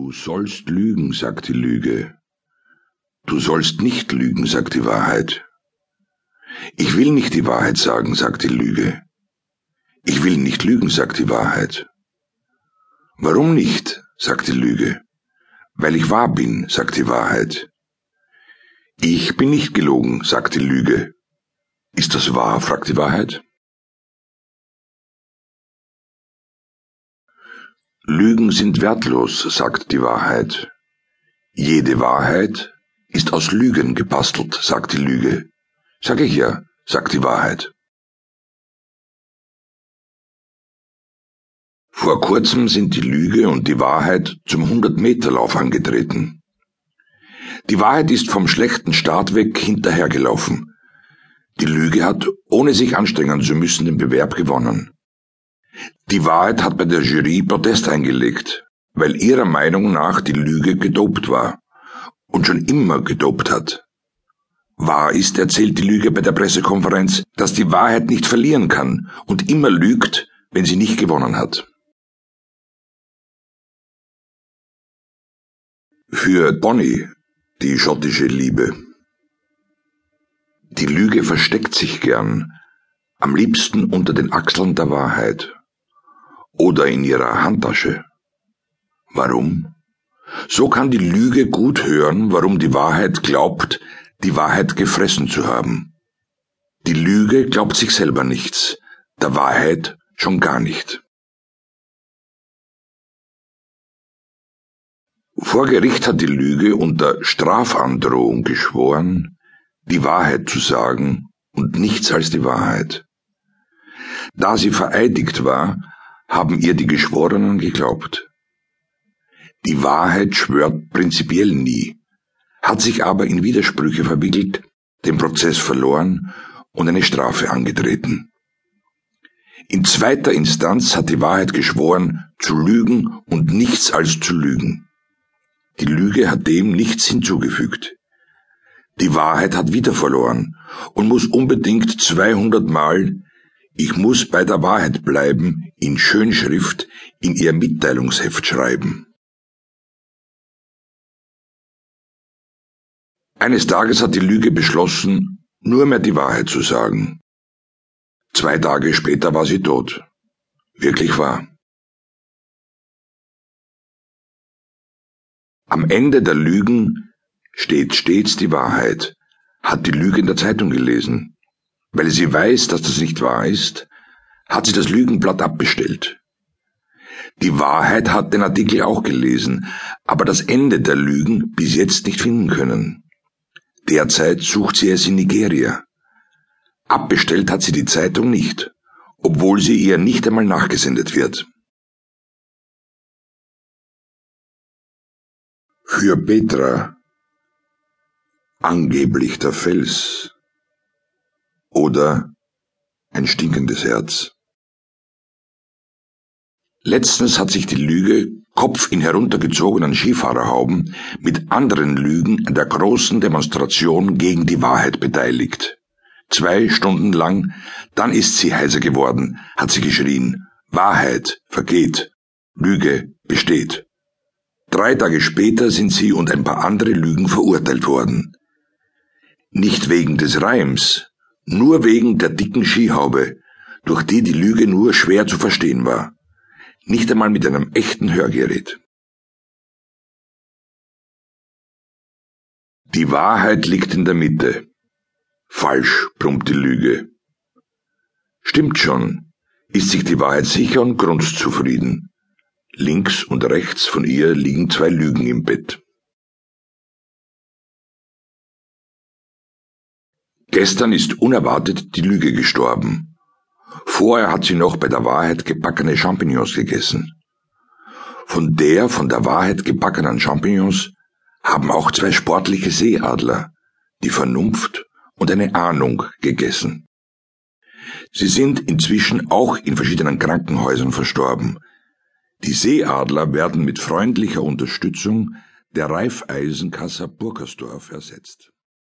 Du sollst lügen, sagt die Lüge. Du sollst nicht lügen, sagt die Wahrheit. Ich will nicht die Wahrheit sagen, sagt die Lüge. Ich will nicht lügen, sagt die Wahrheit. Warum nicht, sagt die Lüge. Weil ich wahr bin, sagt die Wahrheit. Ich bin nicht gelogen, sagt die Lüge. Ist das wahr, fragt die Wahrheit. Lügen sind wertlos, sagt die Wahrheit. Jede Wahrheit ist aus Lügen gebastelt, sagt die Lüge. Sag ich ja, sagt die Wahrheit. Vor kurzem sind die Lüge und die Wahrheit zum 100-Meter-Lauf angetreten. Die Wahrheit ist vom schlechten Start weg hinterhergelaufen. Die Lüge hat, ohne sich anstrengen zu müssen, den Bewerb gewonnen. Die Wahrheit hat bei der Jury Protest eingelegt, weil ihrer Meinung nach die Lüge gedopt war und schon immer gedopt hat. Wahr ist, erzählt die Lüge bei der Pressekonferenz, dass die Wahrheit nicht verlieren kann und immer lügt, wenn sie nicht gewonnen hat. Für Bonnie, die schottische Liebe. Die Lüge versteckt sich gern, am liebsten unter den Achseln der Wahrheit oder in ihrer Handtasche. Warum? So kann die Lüge gut hören, warum die Wahrheit glaubt, die Wahrheit gefressen zu haben. Die Lüge glaubt sich selber nichts, der Wahrheit schon gar nicht. Vor Gericht hat die Lüge unter Strafandrohung geschworen, die Wahrheit zu sagen und nichts als die Wahrheit. Da sie vereidigt war, haben ihr die Geschworenen geglaubt. Die Wahrheit schwört prinzipiell nie, hat sich aber in Widersprüche verwickelt, den Prozess verloren und eine Strafe angetreten. In zweiter Instanz hat die Wahrheit geschworen, zu lügen und nichts als zu lügen. Die Lüge hat dem nichts hinzugefügt. Die Wahrheit hat wieder verloren und muss unbedingt 200 Mal ich muss bei der Wahrheit bleiben, in Schönschrift in ihr Mitteilungsheft schreiben. Eines Tages hat die Lüge beschlossen, nur mehr die Wahrheit zu sagen. Zwei Tage später war sie tot. Wirklich wahr. Am Ende der Lügen steht stets die Wahrheit, hat die Lüge in der Zeitung gelesen. Weil sie weiß, dass das nicht wahr ist, hat sie das Lügenblatt abbestellt. Die Wahrheit hat den Artikel auch gelesen, aber das Ende der Lügen bis jetzt nicht finden können. Derzeit sucht sie es in Nigeria. Abbestellt hat sie die Zeitung nicht, obwohl sie ihr nicht einmal nachgesendet wird. Für Petra angeblich der Fels oder ein stinkendes Herz. Letztens hat sich die Lüge, Kopf in heruntergezogenen Skifahrerhauben, mit anderen Lügen an der großen Demonstration gegen die Wahrheit beteiligt. Zwei Stunden lang, dann ist sie heiser geworden, hat sie geschrien, Wahrheit vergeht, Lüge besteht. Drei Tage später sind sie und ein paar andere Lügen verurteilt worden. Nicht wegen des Reims, nur wegen der dicken Skihaube, durch die die Lüge nur schwer zu verstehen war. Nicht einmal mit einem echten Hörgerät. Die Wahrheit liegt in der Mitte. Falsch, brummt die Lüge. Stimmt schon, ist sich die Wahrheit sicher und grundzufrieden. Links und rechts von ihr liegen zwei Lügen im Bett. Gestern ist unerwartet die Lüge gestorben. Vorher hat sie noch bei der Wahrheit gebackene Champignons gegessen. Von der von der Wahrheit gebackenen Champignons haben auch zwei sportliche Seeadler, die Vernunft und eine Ahnung gegessen. Sie sind inzwischen auch in verschiedenen Krankenhäusern verstorben. Die Seeadler werden mit freundlicher Unterstützung der Raiffeisenkassa Burkersdorf ersetzt.